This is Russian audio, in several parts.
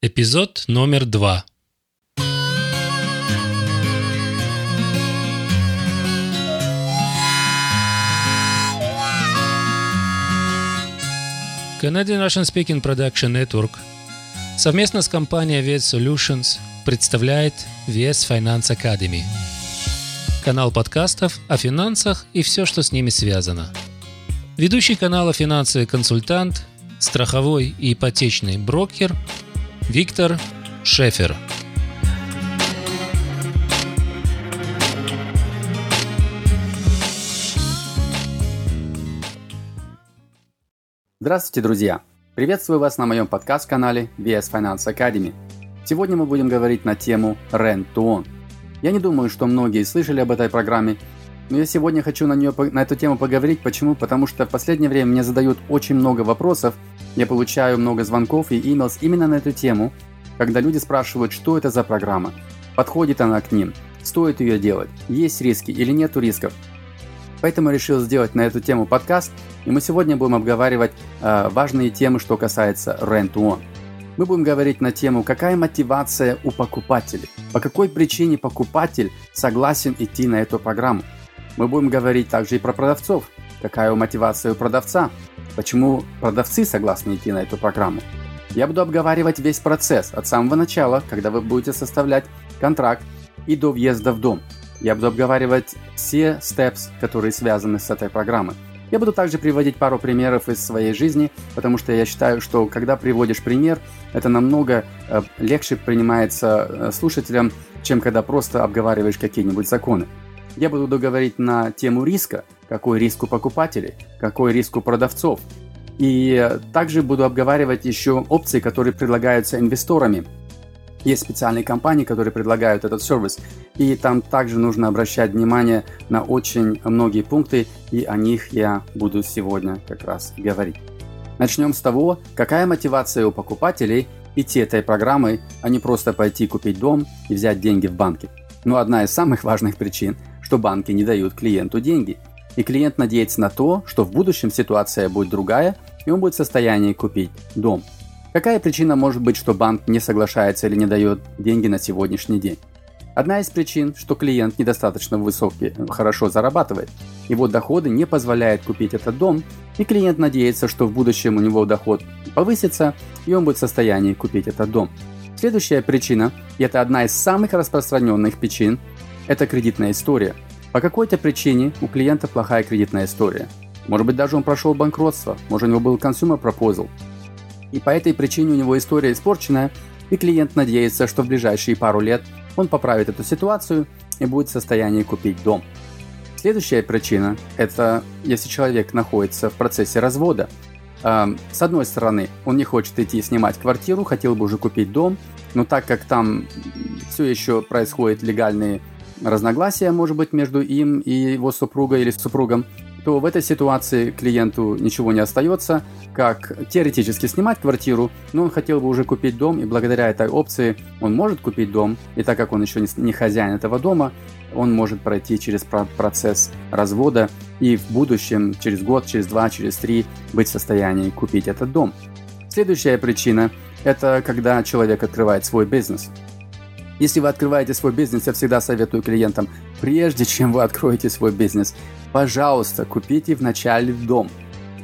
Эпизод номер два. Canadian Russian Speaking Production Network совместно с компанией VS Solutions представляет VS Finance Academy. Канал подкастов о финансах и все, что с ними связано. Ведущий канала финансовый консультант, страховой и ипотечный брокер – Виктор Шефер. Здравствуйте, друзья! Приветствую вас на моем подкаст-канале VS Finance Academy. Сегодня мы будем говорить на тему Rent to Own. Я не думаю, что многие слышали об этой программе, но я сегодня хочу на, нее, на эту тему поговорить. Почему? Потому что в последнее время мне задают очень много вопросов я получаю много звонков и emails именно на эту тему, когда люди спрашивают, что это за программа, подходит она к ним, стоит ее делать, есть риски или нет рисков. Поэтому решил сделать на эту тему подкаст, и мы сегодня будем обговаривать э, важные темы, что касается Rent Own. Мы будем говорить на тему, какая мотивация у покупателей, по какой причине покупатель согласен идти на эту программу. Мы будем говорить также и про продавцов, какая мотивация у продавца, почему продавцы согласны идти на эту программу. Я буду обговаривать весь процесс от самого начала, когда вы будете составлять контракт и до въезда в дом. Я буду обговаривать все steps, которые связаны с этой программой. Я буду также приводить пару примеров из своей жизни, потому что я считаю, что когда приводишь пример, это намного э, легче принимается э, слушателям, чем когда просто обговариваешь какие-нибудь законы. Я буду говорить на тему риска, какой риск у покупателей, какой риск у продавцов. И также буду обговаривать еще опции, которые предлагаются инвесторами. Есть специальные компании, которые предлагают этот сервис, и там также нужно обращать внимание на очень многие пункты, и о них я буду сегодня как раз говорить. Начнем с того, какая мотивация у покупателей идти этой программой, а не просто пойти купить дом и взять деньги в банке. Но одна из самых важных причин, что банки не дают клиенту деньги – и клиент надеется на то, что в будущем ситуация будет другая, и он будет в состоянии купить дом. Какая причина может быть, что банк не соглашается или не дает деньги на сегодняшний день? Одна из причин, что клиент недостаточно высокий, хорошо зарабатывает. Его доходы не позволяют купить этот дом, и клиент надеется, что в будущем у него доход повысится, и он будет в состоянии купить этот дом. Следующая причина, и это одна из самых распространенных причин, это кредитная история – по какой-то причине у клиента плохая кредитная история. Может быть, даже он прошел банкротство, может, у него был consumer proposal. И по этой причине у него история испорченная, и клиент надеется, что в ближайшие пару лет он поправит эту ситуацию и будет в состоянии купить дом. Следующая причина – это если человек находится в процессе развода. С одной стороны, он не хочет идти снимать квартиру, хотел бы уже купить дом, но так как там все еще происходят легальные разногласия, может быть, между им и его супругой или супругом, то в этой ситуации клиенту ничего не остается, как теоретически снимать квартиру, но он хотел бы уже купить дом, и благодаря этой опции он может купить дом, и так как он еще не хозяин этого дома, он может пройти через процесс развода и в будущем, через год, через два, через три, быть в состоянии купить этот дом. Следующая причина – это когда человек открывает свой бизнес – если вы открываете свой бизнес, я всегда советую клиентам, прежде чем вы откроете свой бизнес, пожалуйста, купите вначале дом.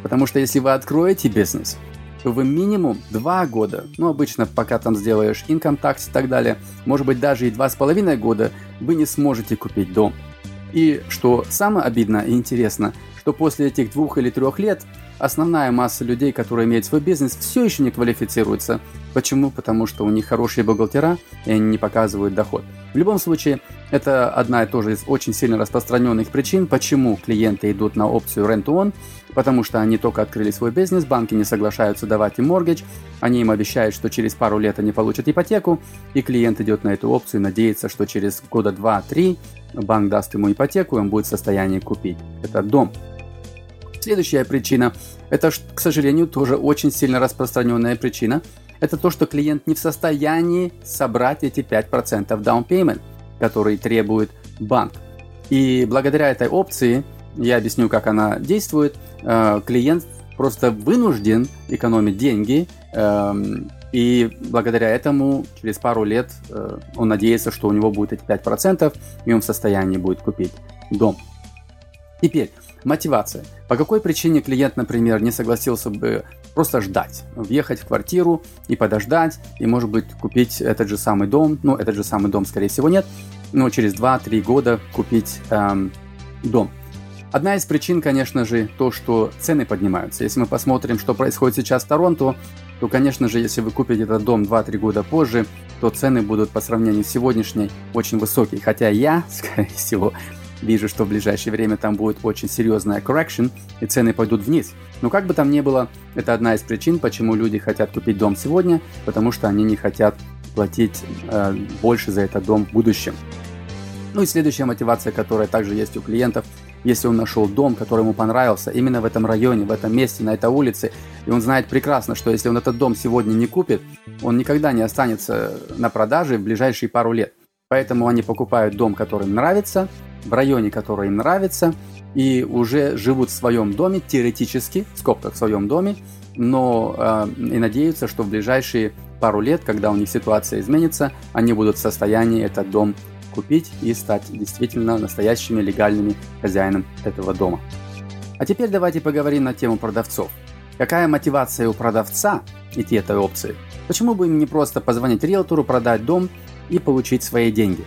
Потому что если вы откроете бизнес, то вы минимум 2 года, ну обычно пока там сделаешь income tax и так далее, может быть даже и 2,5 года, вы не сможете купить дом. И что самое обидно и интересно, что после этих двух или трех лет основная масса людей, которые имеют свой бизнес, все еще не квалифицируется. Почему? Потому что у них хорошие бухгалтера, и они не показывают доход. В любом случае, это одна и тоже из очень сильно распространенных причин, почему клиенты идут на опцию Rent Own, потому что они только открыли свой бизнес, банки не соглашаются давать им моргидж, они им обещают, что через пару лет они получат ипотеку, и клиент идет на эту опцию надеется, что через года 2-3 банк даст ему ипотеку, и он будет в состоянии купить этот дом. Следующая причина, это, к сожалению, тоже очень сильно распространенная причина, это то, что клиент не в состоянии собрать эти 5% down payment, которые требует банк. И благодаря этой опции, я объясню, как она действует, э, клиент просто вынужден экономить деньги эм, И благодаря этому через пару лет э, он надеется, что у него будет эти 5%, и он в состоянии будет купить дом. Теперь, мотивация. По какой причине клиент, например, не согласился бы просто ждать, въехать в квартиру и подождать, и, может быть, купить этот же самый дом, ну, этот же самый дом, скорее всего, нет, но через 2-3 года купить эм, дом. Одна из причин, конечно же, то, что цены поднимаются. Если мы посмотрим, что происходит сейчас в Торонто, то, конечно же, если вы купите этот дом 2-3 года позже, то цены будут по сравнению с сегодняшней очень высокие. Хотя я, скорее всего, вижу, что в ближайшее время там будет очень серьезная correction, и цены пойдут вниз. Но как бы там ни было, это одна из причин, почему люди хотят купить дом сегодня, потому что они не хотят платить э, больше за этот дом в будущем. Ну и следующая мотивация, которая также есть у клиентов – если он нашел дом, который ему понравился, именно в этом районе, в этом месте, на этой улице, и он знает прекрасно, что если он этот дом сегодня не купит, он никогда не останется на продаже в ближайшие пару лет. Поэтому они покупают дом, который им нравится, в районе, который им нравится, и уже живут в своем доме, теоретически, в скобках в своем доме, но э, и надеются, что в ближайшие пару лет, когда у них ситуация изменится, они будут в состоянии этот дом купить и стать действительно настоящими легальными хозяином этого дома. А теперь давайте поговорим на тему продавцов. Какая мотивация у продавца идти этой опции? Почему бы им не просто позвонить риэлтору, продать дом и получить свои деньги?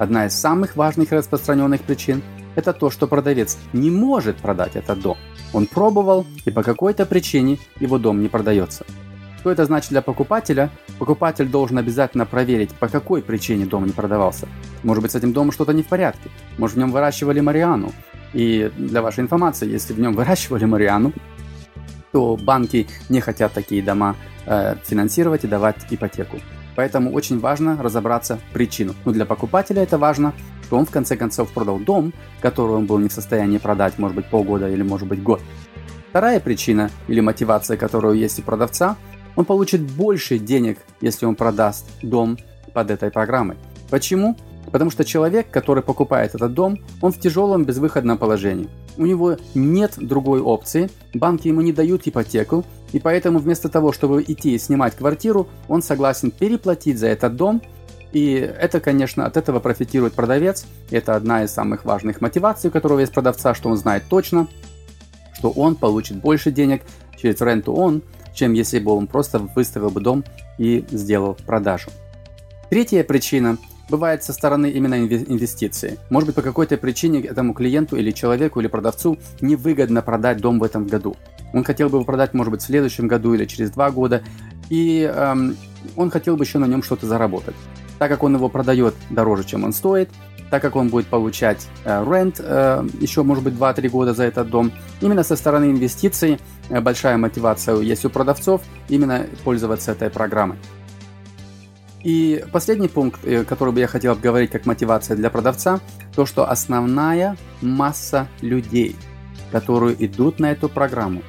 Одна из самых важных и распространенных причин – это то, что продавец не может продать этот дом. Он пробовал, и по какой-то причине его дом не продается. Что это значит для покупателя? Покупатель должен обязательно проверить, по какой причине дом не продавался. Может быть, с этим домом что-то не в порядке. Может, в нем выращивали мариану. И для вашей информации, если в нем выращивали мариану, то банки не хотят такие дома э, финансировать и давать ипотеку. Поэтому очень важно разобраться в причину. Но для покупателя это важно, что он в конце концов продал дом, который он был не в состоянии продать, может быть, полгода или может быть год. Вторая причина или мотивация, которая есть у продавца – он получит больше денег, если он продаст дом под этой программой. Почему? Потому что человек, который покупает этот дом, он в тяжелом безвыходном положении. У него нет другой опции, банки ему не дают ипотеку, и поэтому вместо того, чтобы идти и снимать квартиру, он согласен переплатить за этот дом, и это, конечно, от этого профитирует продавец. Это одна из самых важных мотиваций, у которого есть продавца, что он знает точно, что он получит больше денег через ренту-он, чем если бы он просто выставил бы дом и сделал продажу. Третья причина бывает со стороны именно инвестиции. Может быть, по какой-то причине этому клиенту или человеку или продавцу невыгодно продать дом в этом году. Он хотел бы его продать, может быть, в следующем году или через два года, и эм, он хотел бы еще на нем что-то заработать. Так как он его продает дороже, чем он стоит, так как он будет получать э, рент э, еще, может быть, 2-3 года за этот дом, именно со стороны инвестиций Э, большая мотивация есть у продавцов именно пользоваться этой программой. И последний пункт, э, который бы я хотел обговорить как мотивация для продавца, то, что основная масса людей, которые идут на эту программу,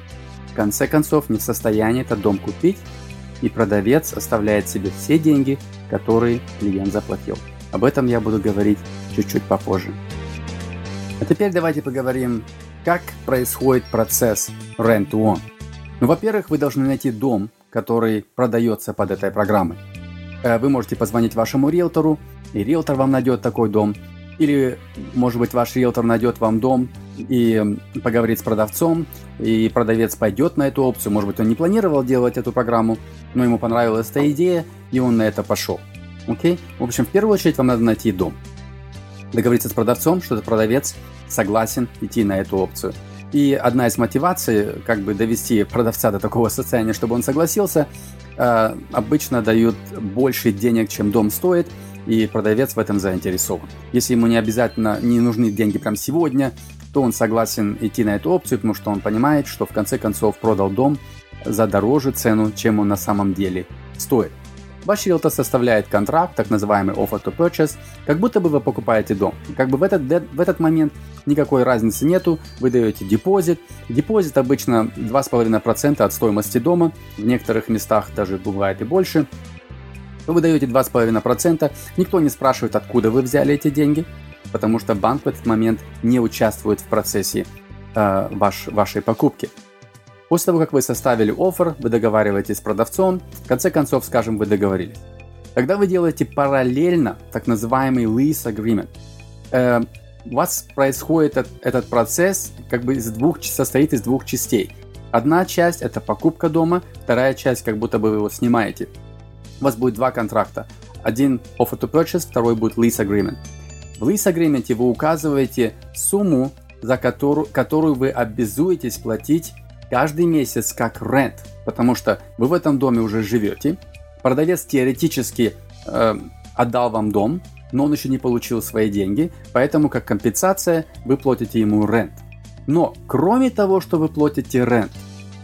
в конце концов не в состоянии этот дом купить, и продавец оставляет себе все деньги, которые клиент заплатил. Об этом я буду говорить чуть-чуть попозже. А теперь давайте поговорим как происходит процесс Rent-to-Own? Ну, во-первых, вы должны найти дом, который продается под этой программой. Э, вы можете позвонить вашему риэлтору, и риэлтор вам найдет такой дом. Или, может быть, ваш риэлтор найдет вам дом и поговорит с продавцом, и продавец пойдет на эту опцию. Может быть, он не планировал делать эту программу, но ему понравилась эта идея, и он на это пошел. Окей? В общем, в первую очередь вам надо найти дом. Договориться с продавцом, что этот продавец согласен идти на эту опцию. И одна из мотиваций, как бы довести продавца до такого состояния, чтобы он согласился, э, обычно дают больше денег, чем дом стоит, и продавец в этом заинтересован. Если ему не обязательно не нужны деньги прямо сегодня, то он согласен идти на эту опцию, потому что он понимает, что в конце концов продал дом за дороже цену, чем он на самом деле стоит. Ваш риэлтор составляет контракт, так называемый offer to purchase, как будто бы вы покупаете дом. Как бы в этот, в этот момент никакой разницы нету, вы даете депозит. Депозит обычно 2,5% от стоимости дома, в некоторых местах даже бывает и больше. Вы даете 2,5%, никто не спрашивает, откуда вы взяли эти деньги, потому что банк в этот момент не участвует в процессе э, ваш, вашей покупки. После того, как вы составили офер, вы договариваетесь с продавцом, в конце концов, скажем, вы договорились. Когда вы делаете параллельно так называемый lease agreement, э, у вас происходит этот, этот процесс как бы из двух, состоит из двух частей. Одна часть это покупка дома, вторая часть как будто бы вы его снимаете. У вас будет два контракта. Один offer to purchase, второй будет lease agreement. В lease agreement вы указываете сумму, за которую, которую вы обязуетесь платить каждый месяц как rent, потому что вы в этом доме уже живете, продавец теоретически э, отдал вам дом, но он еще не получил свои деньги, поэтому как компенсация вы платите ему рент. Но кроме того, что вы платите рент,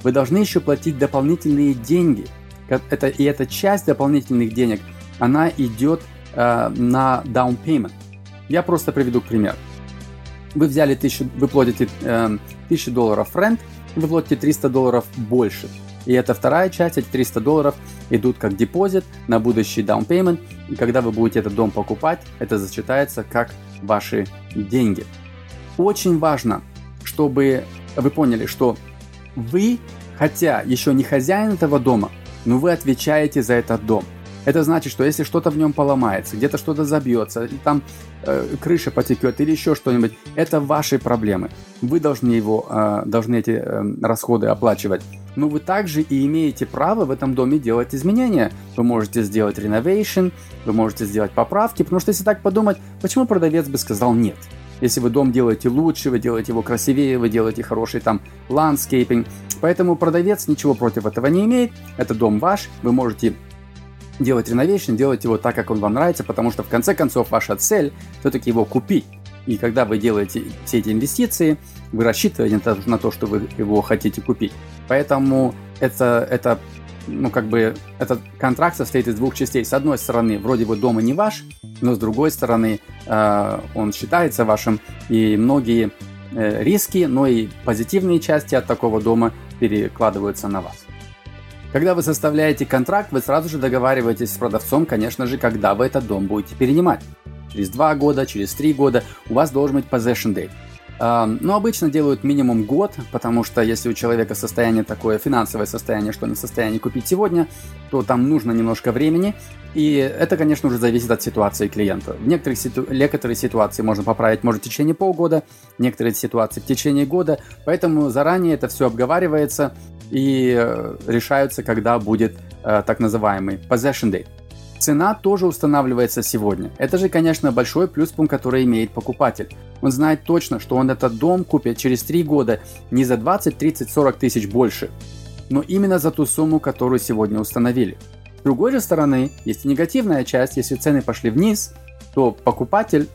вы должны еще платить дополнительные деньги. Это, и эта часть дополнительных денег, она идет э, на down payment. Я просто приведу пример. Вы взяли тысячу, вы платите э, 1000 долларов рент, вы платите 300 долларов больше. И это вторая часть, эти 300 долларов идут как депозит на будущий down payment. И когда вы будете этот дом покупать, это зачитается как ваши деньги. Очень важно, чтобы вы поняли, что вы, хотя еще не хозяин этого дома, но вы отвечаете за этот дом. Это значит, что если что-то в нем поломается, где-то что-то забьется, или там э, крыша потекет или еще что-нибудь, это ваши проблемы. Вы должны его, э, должны эти э, расходы оплачивать. Но вы также и имеете право в этом доме делать изменения. Вы можете сделать renovation, вы можете сделать поправки, потому что если так подумать, почему продавец бы сказал нет? Если вы дом делаете лучше, вы делаете его красивее, вы делаете хороший там landscaping. Поэтому продавец ничего против этого не имеет. Это дом ваш, вы можете делать renovation, делать его так, как он вам нравится, потому что в конце концов ваша цель все-таки его купить. И когда вы делаете все эти инвестиции, вы рассчитываете на то, что вы его хотите купить. Поэтому это, это ну, как бы, этот контракт состоит из двух частей. С одной стороны, вроде бы дом и не ваш, но с другой стороны, э, он считается вашим, и многие э, риски, но и позитивные части от такого дома перекладываются на вас. Когда вы составляете контракт, вы сразу же договариваетесь с продавцом, конечно же, когда вы этот дом будете перенимать. Через два года, через три года у вас должен быть possession date. Но обычно делают минимум год, потому что если у человека состояние такое, финансовое состояние, что не в состоянии купить сегодня, то там нужно немножко времени. И это, конечно, уже зависит от ситуации клиента. В некоторых, ситу... некоторые ситуации можно поправить, может, в течение полгода, некоторые ситуации в течение года. Поэтому заранее это все обговаривается и э, решаются, когда будет э, так называемый possession date. Цена тоже устанавливается сегодня. Это же, конечно, большой плюс-пункт, который имеет покупатель. Он знает точно, что он этот дом купит через 3 года не за 20, 30, 40 тысяч больше, но именно за ту сумму, которую сегодня установили. С другой же стороны, есть и негативная часть, если цены пошли вниз, то покупатель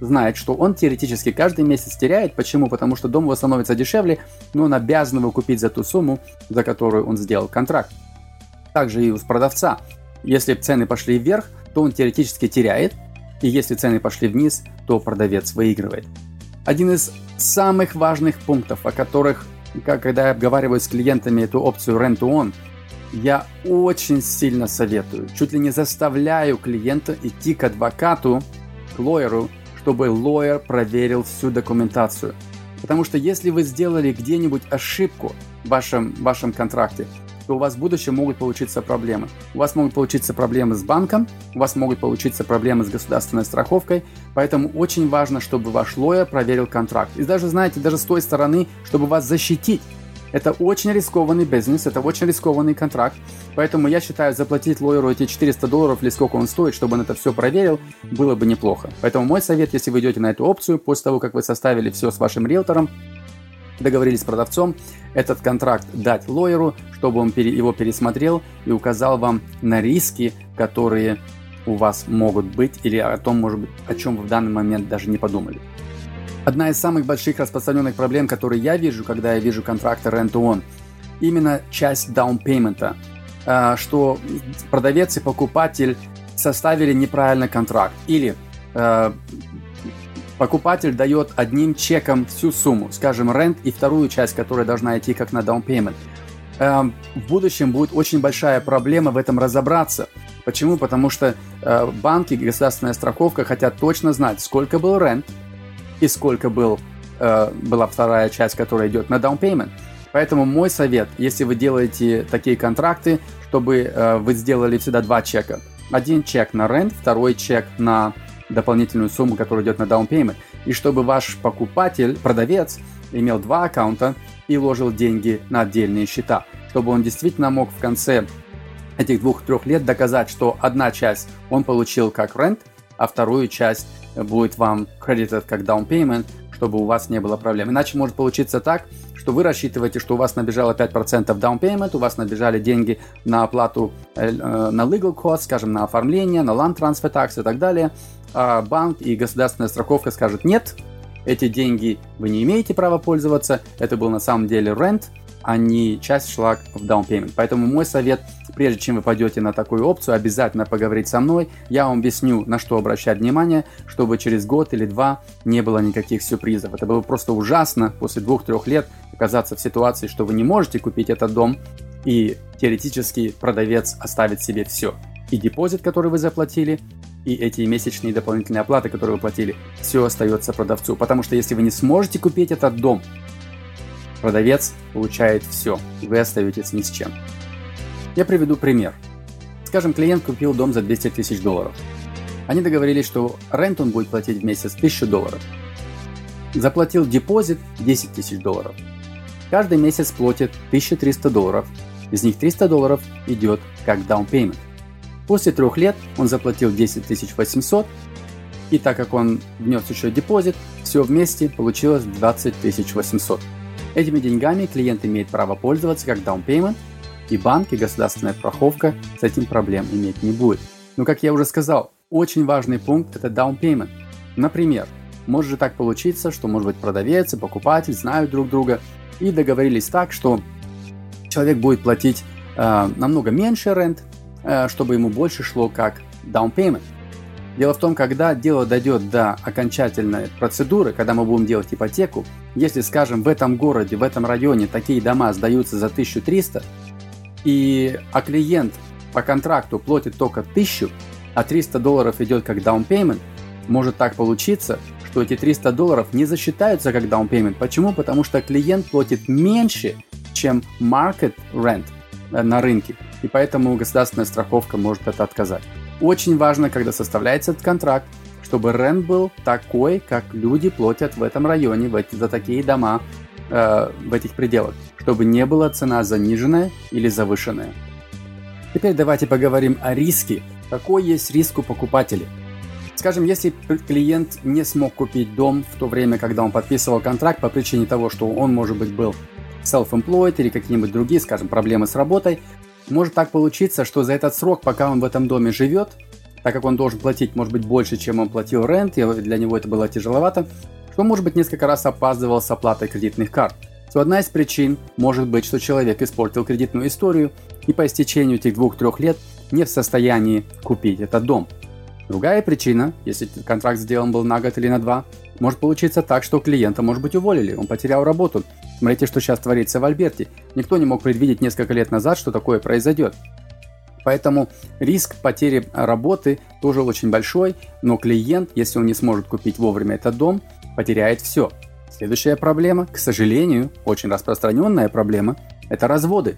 знает, что он теоретически каждый месяц теряет. Почему? Потому что дом его становится дешевле, но он обязан его купить за ту сумму, за которую он сделал контракт. Также и у продавца. Если цены пошли вверх, то он теоретически теряет, и если цены пошли вниз, то продавец выигрывает. Один из самых важных пунктов, о которых, как, когда я обговариваю с клиентами эту опцию Rent to Own, я очень сильно советую, чуть ли не заставляю клиента идти к адвокату, к лоеру, чтобы лоер проверил всю документацию. Потому что если вы сделали где-нибудь ошибку в вашем, в вашем контракте, то у вас в будущем могут получиться проблемы. У вас могут получиться проблемы с банком, у вас могут получиться проблемы с государственной страховкой, поэтому очень важно, чтобы ваш лоер проверил контракт. И даже, знаете, даже с той стороны, чтобы вас защитить. Это очень рискованный бизнес, это очень рискованный контракт, поэтому я считаю, заплатить лоеру эти 400 долларов или сколько он стоит, чтобы он это все проверил, было бы неплохо. Поэтому мой совет, если вы идете на эту опцию, после того, как вы составили все с вашим риэлтором, договорились с продавцом, этот контракт дать лоеру, чтобы он его пересмотрел и указал вам на риски, которые у вас могут быть или о том, может быть, о чем вы в данный момент даже не подумали. Одна из самых больших распространенных проблем, которые я вижу, когда я вижу контракты rent-to-own, именно часть payment, а, что продавец и покупатель составили неправильно контракт или а, покупатель дает одним чеком всю сумму, скажем, рент и вторую часть, которая должна идти как на down payment. Эм, в будущем будет очень большая проблема в этом разобраться. Почему? Потому что э, банки, государственная страховка хотят точно знать, сколько был рент и сколько был, э, была вторая часть, которая идет на down payment. Поэтому мой совет, если вы делаете такие контракты, чтобы э, вы сделали всегда два чека. Один чек на рент, второй чек на дополнительную сумму, которая идет на payment. И чтобы ваш покупатель, продавец, имел два аккаунта и ложил деньги на отдельные счета. Чтобы он действительно мог в конце этих двух-трех лет доказать, что одна часть он получил как рент, а вторую часть будет вам credited как down payment, чтобы у вас не было проблем. Иначе может получиться так, что вы рассчитываете, что у вас набежало 5% down payment, у вас набежали деньги на оплату, э, э, на legal cost, скажем, на оформление, на land transfer tax и так далее, а банк и государственная страховка скажут нет, эти деньги вы не имеете права пользоваться, это был на самом деле rent, а не часть шла в down payment. Поэтому мой совет, прежде чем вы пойдете на такую опцию, обязательно поговорить со мной. Я вам объясню, на что обращать внимание, чтобы через год или два не было никаких сюрпризов. Это было просто ужасно после двух-трех лет оказаться в ситуации, что вы не можете купить этот дом, и теоретически продавец оставит себе все. И депозит, который вы заплатили, и эти месячные дополнительные оплаты, которые вы платили, все остается продавцу. Потому что если вы не сможете купить этот дом, Продавец получает все, вы остаетесь ни с чем. Я приведу пример. Скажем, клиент купил дом за 200 тысяч долларов. Они договорились, что рент он будет платить в месяц 1000 долларов. Заплатил депозит 10 тысяч долларов. Каждый месяц платит 1300 долларов. Из них 300 долларов идет как down payment. После трех лет он заплатил 10 800, и так как он внес еще депозит, все вместе получилось 20 800. Этими деньгами клиент имеет право пользоваться как down и банк и государственная страховка с этим проблем иметь не будет. Но как я уже сказал, очень важный пункт это down. Например, может же так получиться, что может быть продавец и покупатель знают друг друга и договорились так, что человек будет платить э, намного меньше рент, чтобы ему больше шло как down payment. Дело в том, когда дело дойдет до окончательной процедуры, когда мы будем делать ипотеку, если, скажем, в этом городе, в этом районе такие дома сдаются за 1300, и, а клиент по контракту платит только 1000, а 300 долларов идет как down payment, может так получиться, что эти 300 долларов не засчитаются как down payment. Почему? Потому что клиент платит меньше, чем market rent э, на рынке, и поэтому государственная страховка может это отказать. Очень важно, когда составляется этот контракт, чтобы рент был такой, как люди платят в этом районе, в эти, за такие дома, э, в этих пределах, чтобы не была цена заниженная или завышенная. Теперь давайте поговорим о риске. Какой есть риск у покупателей? Скажем, если клиент не смог купить дом в то время, когда он подписывал контракт по причине того, что он, может быть, был self-employed или какие-нибудь другие, скажем, проблемы с работой, может так получиться, что за этот срок, пока он в этом доме живет, так как он должен платить, может быть, больше, чем он платил рент, и для него это было тяжеловато, что, может быть, несколько раз опаздывал с оплатой кредитных карт. То одна из причин может быть, что человек испортил кредитную историю и по истечению этих двух-трех лет не в состоянии купить этот дом. Другая причина, если контракт сделан был на год или на два, может получиться так, что клиента, может быть, уволили, он потерял работу. Смотрите, что сейчас творится в Альберте. Никто не мог предвидеть несколько лет назад, что такое произойдет. Поэтому риск потери работы тоже очень большой, но клиент, если он не сможет купить вовремя этот дом, потеряет все. Следующая проблема, к сожалению, очень распространенная проблема, это разводы.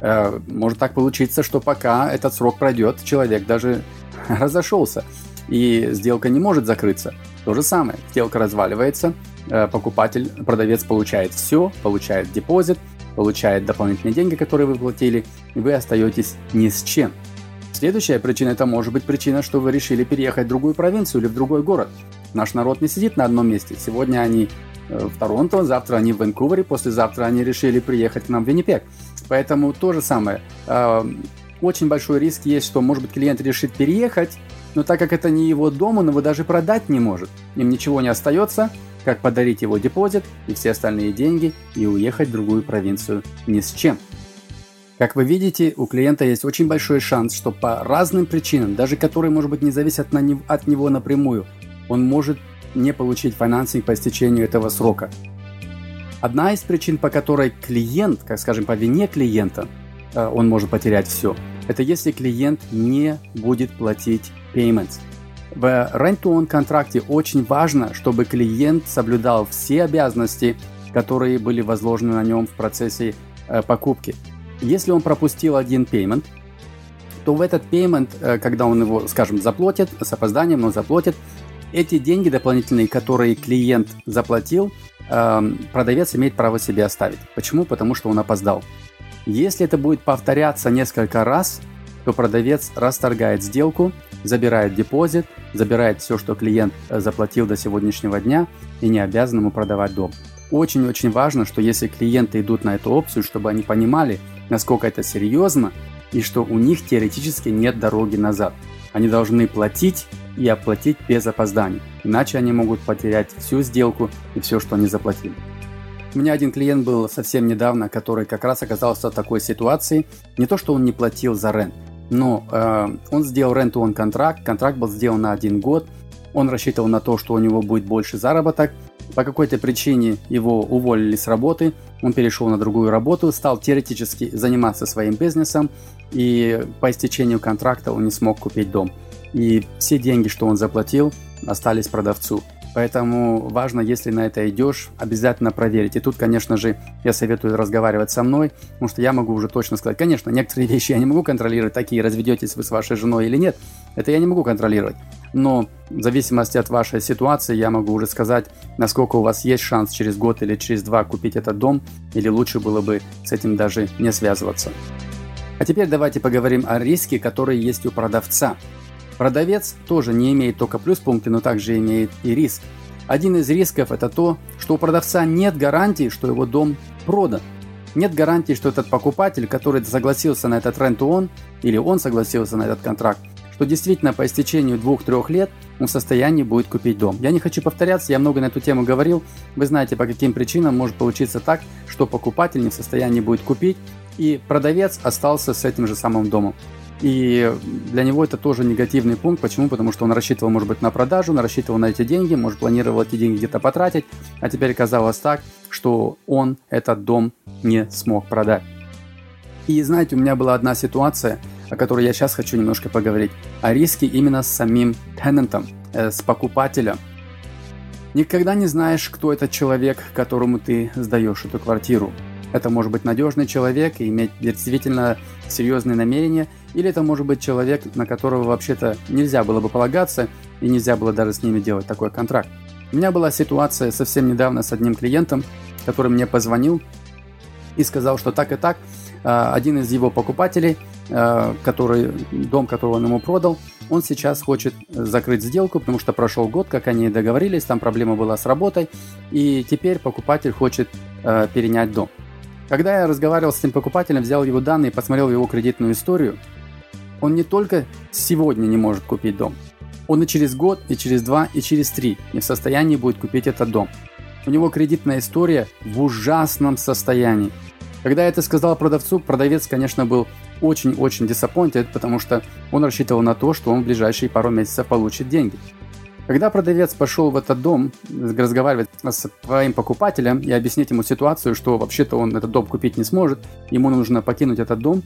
Э, может так получиться, что пока этот срок пройдет, человек даже разошелся, и сделка не может закрыться. То же самое, сделка разваливается, покупатель, продавец получает все, получает депозит, получает дополнительные деньги, которые вы платили, и вы остаетесь ни с чем. Следующая причина это может быть причина, что вы решили переехать в другую провинцию или в другой город. Наш народ не сидит на одном месте. Сегодня они э, в Торонто, завтра они в Ванкувере, послезавтра они решили приехать к нам в Виннипек. Поэтому то же самое. Э, очень большой риск есть, что, может быть, клиент решит переехать, но так как это не его дом, он его даже продать не может. Им ничего не остается, как подарить его депозит и все остальные деньги и уехать в другую провинцию ни с чем. Как вы видите, у клиента есть очень большой шанс, что по разным причинам, даже которые, может быть, не зависят на от него напрямую, он может не получить финансинг по истечению этого срока. Одна из причин, по которой клиент, как скажем, по вине клиента, э, он может потерять все, это если клиент не будет платить payments. В rent-to-own контракте очень важно, чтобы клиент соблюдал все обязанности которые были возложены на нем в процессе э, покупки. Если он пропустил один payment, то в этот payment, э, когда он его, скажем, заплатит, с опозданием, но заплатит, эти деньги дополнительные, которые клиент заплатил, э, продавец имеет право себе оставить. Почему? Потому что он опоздал. Если это будет повторяться несколько раз, то продавец расторгает сделку, забирает депозит, забирает все, что клиент э, заплатил до сегодняшнего дня и не обязан ему продавать дом. Очень-очень важно, что если клиенты идут на эту опцию, чтобы они понимали, насколько это серьезно и что у них теоретически нет дороги назад. Они должны платить и оплатить без опозданий, иначе они могут потерять всю сделку и все, что они заплатили. У меня один клиент был совсем недавно, который как раз оказался в такой ситуации. Не то, что он не платил за рент, но э, он сделал рент-он контракт, контракт был сделан на один год, он рассчитывал на то, что у него будет больше заработок. По какой-то причине его уволили с работы, он перешел на другую работу, стал теоретически заниматься своим бизнесом, и по истечению контракта он не смог купить дом. И все деньги, что он заплатил, остались продавцу. Поэтому важно, если на это идешь, обязательно проверить. И тут, конечно же, я советую разговаривать со мной, потому что я могу уже точно сказать, конечно, некоторые вещи я не могу контролировать, такие, разведетесь вы с вашей женой или нет, это я не могу контролировать. Но в зависимости от вашей ситуации я могу уже сказать, насколько у вас есть шанс через год или через два купить этот дом, или лучше было бы с этим даже не связываться. А теперь давайте поговорим о риске, который есть у продавца – Продавец тоже не имеет только плюс пункты, но также имеет и риск. Один из рисков это то, что у продавца нет гарантии, что его дом продан. Нет гарантии, что этот покупатель, который согласился на этот рент-он, или он согласился на этот контракт, что действительно по истечению двух-трех лет он в состоянии будет купить дом. Я не хочу повторяться, я много на эту тему говорил. Вы знаете, по каким причинам может получиться так, что покупатель не в состоянии будет купить, и продавец остался с этим же самым домом. И для него это тоже негативный пункт. Почему? Потому что он рассчитывал, может быть, на продажу, он рассчитывал на эти деньги, может, планировал эти деньги где-то потратить, а теперь оказалось так, что он этот дом не смог продать. И знаете, у меня была одна ситуация, о которой я сейчас хочу немножко поговорить, о риске именно с самим тенантом, э, с покупателем. Никогда не знаешь, кто этот человек, которому ты сдаешь эту квартиру. Это может быть надежный человек и иметь действительно серьезные намерения, или это может быть человек, на которого вообще-то нельзя было бы полагаться и нельзя было даже с ними делать такой контракт. У меня была ситуация совсем недавно с одним клиентом, который мне позвонил и сказал, что так и так, а, один из его покупателей, а, который, дом, который он ему продал, он сейчас хочет закрыть сделку, потому что прошел год, как они договорились, там проблема была с работой, и теперь покупатель хочет а, перенять дом. Когда я разговаривал с этим покупателем, взял его данные, посмотрел его кредитную историю, он не только сегодня не может купить дом, он и через год, и через два, и через три не в состоянии будет купить этот дом. У него кредитная история в ужасном состоянии. Когда я это сказал продавцу, продавец, конечно, был очень-очень disappointed, потому что он рассчитывал на то, что он в ближайшие пару месяцев получит деньги. Когда продавец пошел в этот дом разговаривать с своим покупателем и объяснить ему ситуацию, что вообще-то он этот дом купить не сможет, ему нужно покинуть этот дом,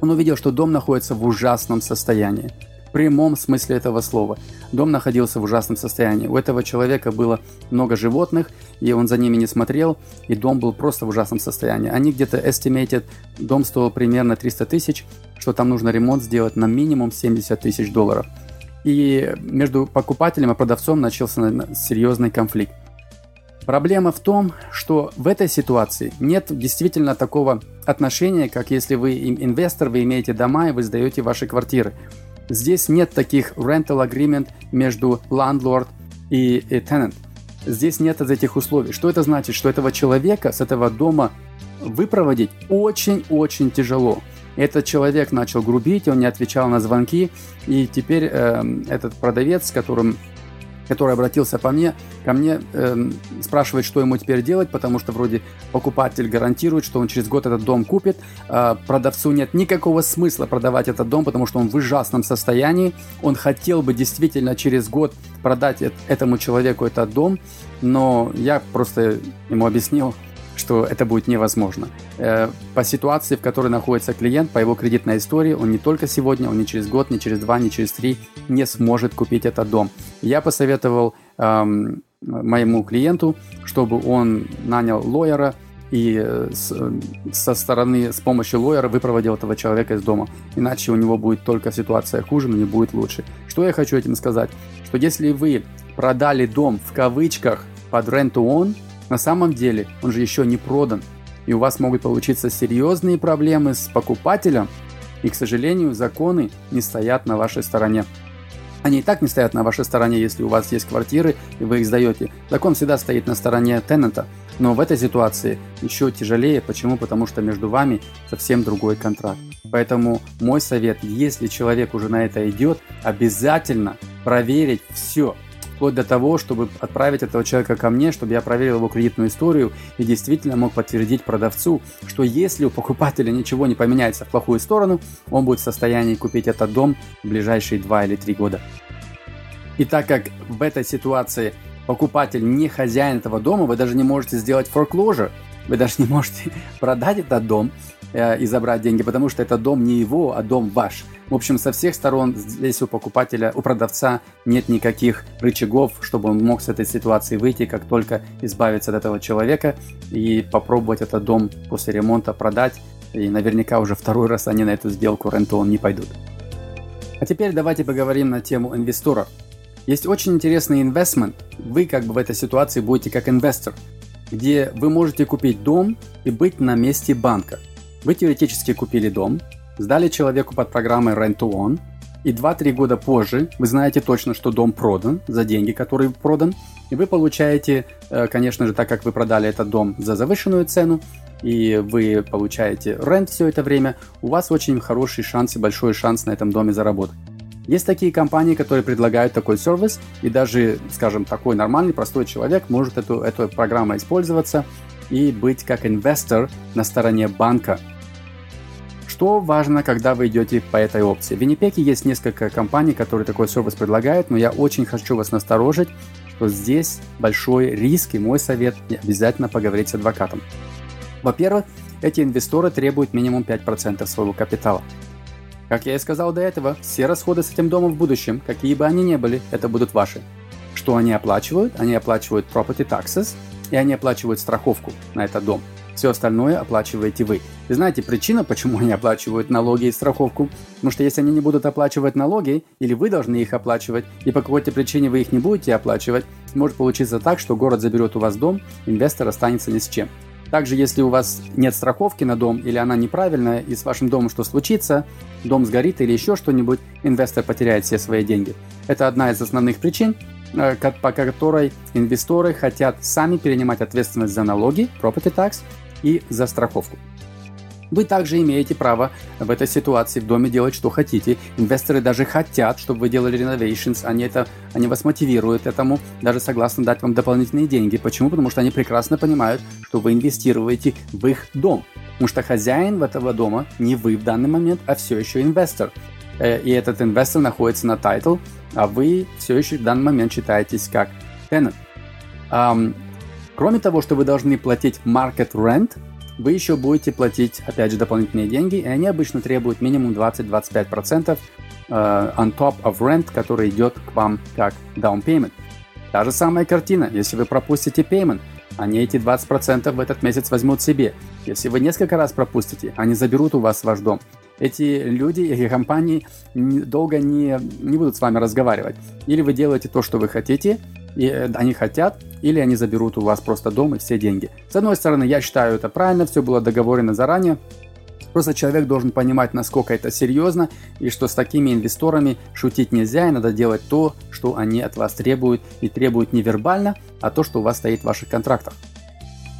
он увидел, что дом находится в ужасном состоянии. В прямом смысле этого слова. Дом находился в ужасном состоянии. У этого человека было много животных, и он за ними не смотрел, и дом был просто в ужасном состоянии. Они где-то estimated, дом стоил примерно 300 тысяч, что там нужно ремонт сделать на минимум 70 тысяч долларов и между покупателем и продавцом начался серьезный конфликт. Проблема в том, что в этой ситуации нет действительно такого отношения, как если вы инвестор, вы имеете дома и вы сдаете ваши квартиры. Здесь нет таких rental agreement между landlord и, tenant. Здесь нет этих условий. Что это значит? Что этого человека с этого дома выпроводить очень-очень тяжело. Этот человек начал грубить, он не отвечал на звонки, и теперь э, этот продавец, с которым который обратился по мне, ко мне, э, спрашивает, что ему теперь делать, потому что вроде покупатель гарантирует, что он через год этот дом купит. Э, продавцу нет никакого смысла продавать этот дом, потому что он в ужасном состоянии. Он хотел бы действительно через год продать этому человеку этот дом, но я просто ему объяснил, что это будет невозможно. Э, по ситуации, в которой находится клиент, по его кредитной истории, он не только сегодня, он не через год, не через два, не через три не сможет купить этот дом. Я посоветовал эм, моему клиенту, чтобы он нанял лоера и э, с, со стороны, с помощью лоера выпроводил этого человека из дома. Иначе у него будет только ситуация хуже, но не будет лучше. Что я хочу этим сказать? Что если вы продали дом в кавычках под rent to own, на самом деле он же еще не продан. И у вас могут получиться серьезные проблемы с покупателем, и, к сожалению, законы не стоят на вашей стороне. Они и так не стоят на вашей стороне, если у вас есть квартиры и вы их сдаете. Закон всегда стоит на стороне теннета. Но в этой ситуации еще тяжелее. Почему? Потому что между вами совсем другой контракт. Поэтому мой совет, если человек уже на это идет, обязательно проверить все, вплоть до того, чтобы отправить этого человека ко мне, чтобы я проверил его кредитную историю и действительно мог подтвердить продавцу, что если у покупателя ничего не поменяется в плохую сторону, он будет в состоянии купить этот дом в ближайшие 2 или 3 года. И так как в этой ситуации покупатель не хозяин этого дома, вы даже не можете сделать foreclosure, вы даже не можете продать этот дом и забрать деньги, потому что этот дом не его, а дом ваш. В общем, со всех сторон здесь у покупателя, у продавца нет никаких рычагов, чтобы он мог с этой ситуации выйти, как только избавиться от этого человека и попробовать этот дом после ремонта продать. И наверняка уже второй раз они на эту сделку рентон не пойдут. А теперь давайте поговорим на тему инвесторов. Есть очень интересный инвестмент. Вы как бы в этой ситуации будете как инвестор, где вы можете купить дом и быть на месте банка. Вы теоретически купили дом, сдали человеку под программой Rent to Own, и 2-3 года позже вы знаете точно, что дом продан за деньги, которые продан, и вы получаете, э, конечно же, так как вы продали этот дом за завышенную цену, и вы получаете рент все это время, у вас очень хороший шанс и большой шанс на этом доме заработать. Есть такие компании, которые предлагают такой сервис, и даже, скажем, такой нормальный, простой человек может эту, эту программу использоваться и быть как инвестор на стороне банка, что важно, когда вы идете по этой опции? В Winnipeg есть несколько компаний, которые такой сервис предлагают, но я очень хочу вас насторожить, что здесь большой риск, и мой совет – обязательно поговорить с адвокатом. Во-первых, эти инвесторы требуют минимум 5% своего капитала. Как я и сказал до этого, все расходы с этим домом в будущем, какие бы они ни были, это будут ваши. Что они оплачивают? Они оплачивают property taxes, и они оплачивают страховку на этот дом – все остальное оплачиваете вы. И знаете, причина, почему они оплачивают налоги и страховку? Потому что если они не будут оплачивать налоги, или вы должны их оплачивать, и по какой-то причине вы их не будете оплачивать, может получиться так, что город заберет у вас дом, инвестор останется ни с чем. Также, если у вас нет страховки на дом или она неправильная, и с вашим домом что случится, дом сгорит или еще что-нибудь, инвестор потеряет все свои деньги. Это одна из основных причин, по которой инвесторы хотят сами перенимать ответственность за налоги, property tax, и за страховку. Вы также имеете право в этой ситуации в доме делать, что хотите. Инвесторы даже хотят, чтобы вы делали renovations. Они, это, они вас мотивируют этому, даже согласны дать вам дополнительные деньги. Почему? Потому что они прекрасно понимают, что вы инвестируете в их дом. Потому что хозяин этого дома не вы в данный момент, а все еще инвестор. Э, и этот инвестор находится на title, а вы все еще в данный момент считаетесь как tenant. Кроме того, что вы должны платить market rent, вы еще будете платить, опять же, дополнительные деньги, и они обычно требуют минимум 20-25% uh, on top of rent, который идет к вам как down payment. Та же самая картина, если вы пропустите payment, они эти 20% в этот месяц возьмут себе. Если вы несколько раз пропустите, они заберут у вас ваш дом. Эти люди, эти компании долго не, не будут с вами разговаривать. Или вы делаете то, что вы хотите, и э, они хотят, или они заберут у вас просто дом и все деньги. С одной стороны, я считаю это правильно, все было договорено заранее, Просто человек должен понимать, насколько это серьезно, и что с такими инвесторами шутить нельзя, и надо делать то, что они от вас требуют, и требуют не вербально, а то, что у вас стоит в ваших контрактах.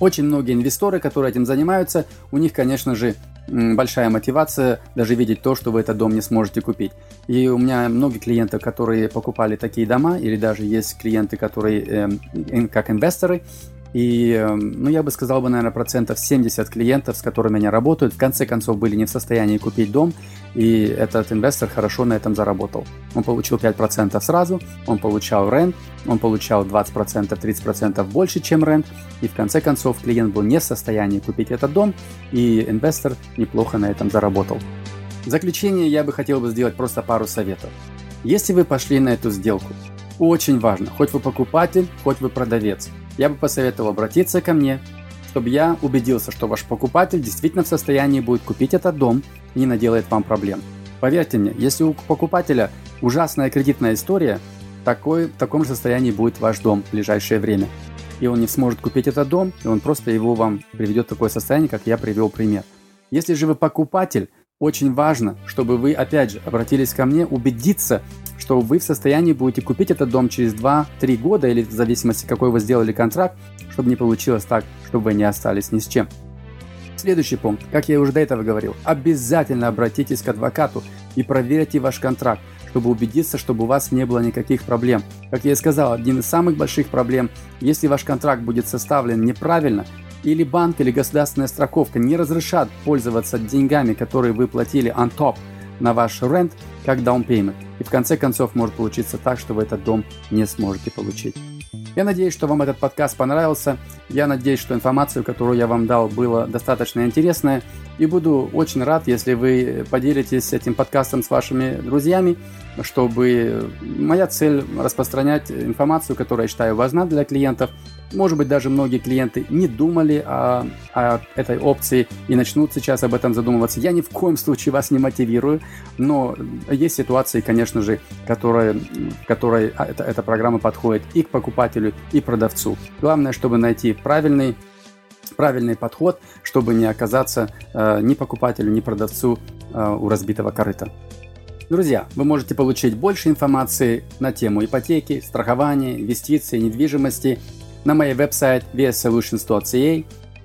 Очень многие инвесторы, которые этим занимаются, у них, конечно же, большая мотивация даже видеть то, что вы этот дом не сможете купить. И у меня многие клиенты, которые покупали такие дома, или даже есть клиенты, которые э, как инвесторы, и, эм, ну, я бы сказал бы, наверное, процентов 70 клиентов, с которыми они работают, в конце концов были не в состоянии купить дом, и этот инвестор хорошо на этом заработал. Он получил 5% сразу, он получал рент, он получал 20%, 30% больше, чем рент, и в конце концов клиент был не в состоянии купить этот дом, и инвестор неплохо на этом заработал. В заключение я бы хотел бы сделать просто пару советов. Если вы пошли на эту сделку, очень важно, хоть вы покупатель, хоть вы продавец. Я бы посоветовал обратиться ко мне, чтобы я убедился, что ваш покупатель действительно в состоянии будет купить этот дом и не наделает вам проблем. Поверьте мне, если у покупателя ужасная кредитная история, такой, в таком же состоянии будет ваш дом в ближайшее время. И он не сможет купить этот дом, и он просто его вам приведет в такое состояние, как я привел пример. Если же вы покупатель, очень важно, чтобы вы, опять же, обратились ко мне, убедиться, что вы в состоянии будете купить этот дом через 2-3 года, или в зависимости, какой вы сделали контракт, чтобы не получилось так, чтобы вы не остались ни с чем. Следующий пункт, как я уже до этого говорил, обязательно обратитесь к адвокату и проверьте ваш контракт, чтобы убедиться, чтобы у вас не было никаких проблем. Как я и сказал, один из самых больших проблем, если ваш контракт будет составлен неправильно, или банк или государственная страховка не разрешат пользоваться деньгами, которые вы платили on top на ваш рент, как down payment. И в конце концов может получиться так, что вы этот дом не сможете получить. Я надеюсь, что вам этот подкаст понравился. Я надеюсь, что информацию, которую я вам дал, была достаточно интересная. И буду очень рад, если вы поделитесь этим подкастом с вашими друзьями, чтобы моя цель распространять информацию, которая я считаю важна для клиентов. Может быть, даже многие клиенты не думали о, о этой опции и начнут сейчас об этом задумываться. Я ни в коем случае вас не мотивирую, но есть ситуации, конечно же, которые, в которой эта, эта программа подходит и к покупателю, и продавцу. Главное, чтобы найти правильный правильный подход, чтобы не оказаться э, ни покупателю, ни продавцу э, у разбитого корыта. Друзья, вы можете получить больше информации на тему ипотеки, страхования, инвестиций, недвижимости на моей веб-сайт vssolutions.ca.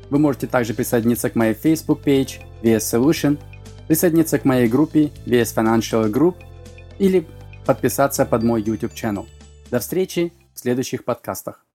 Вы можете также присоединиться к моей Facebook page VS Solution, присоединиться к моей группе VS Financial Group или подписаться под мой YouTube channel. До встречи в следующих подкастах.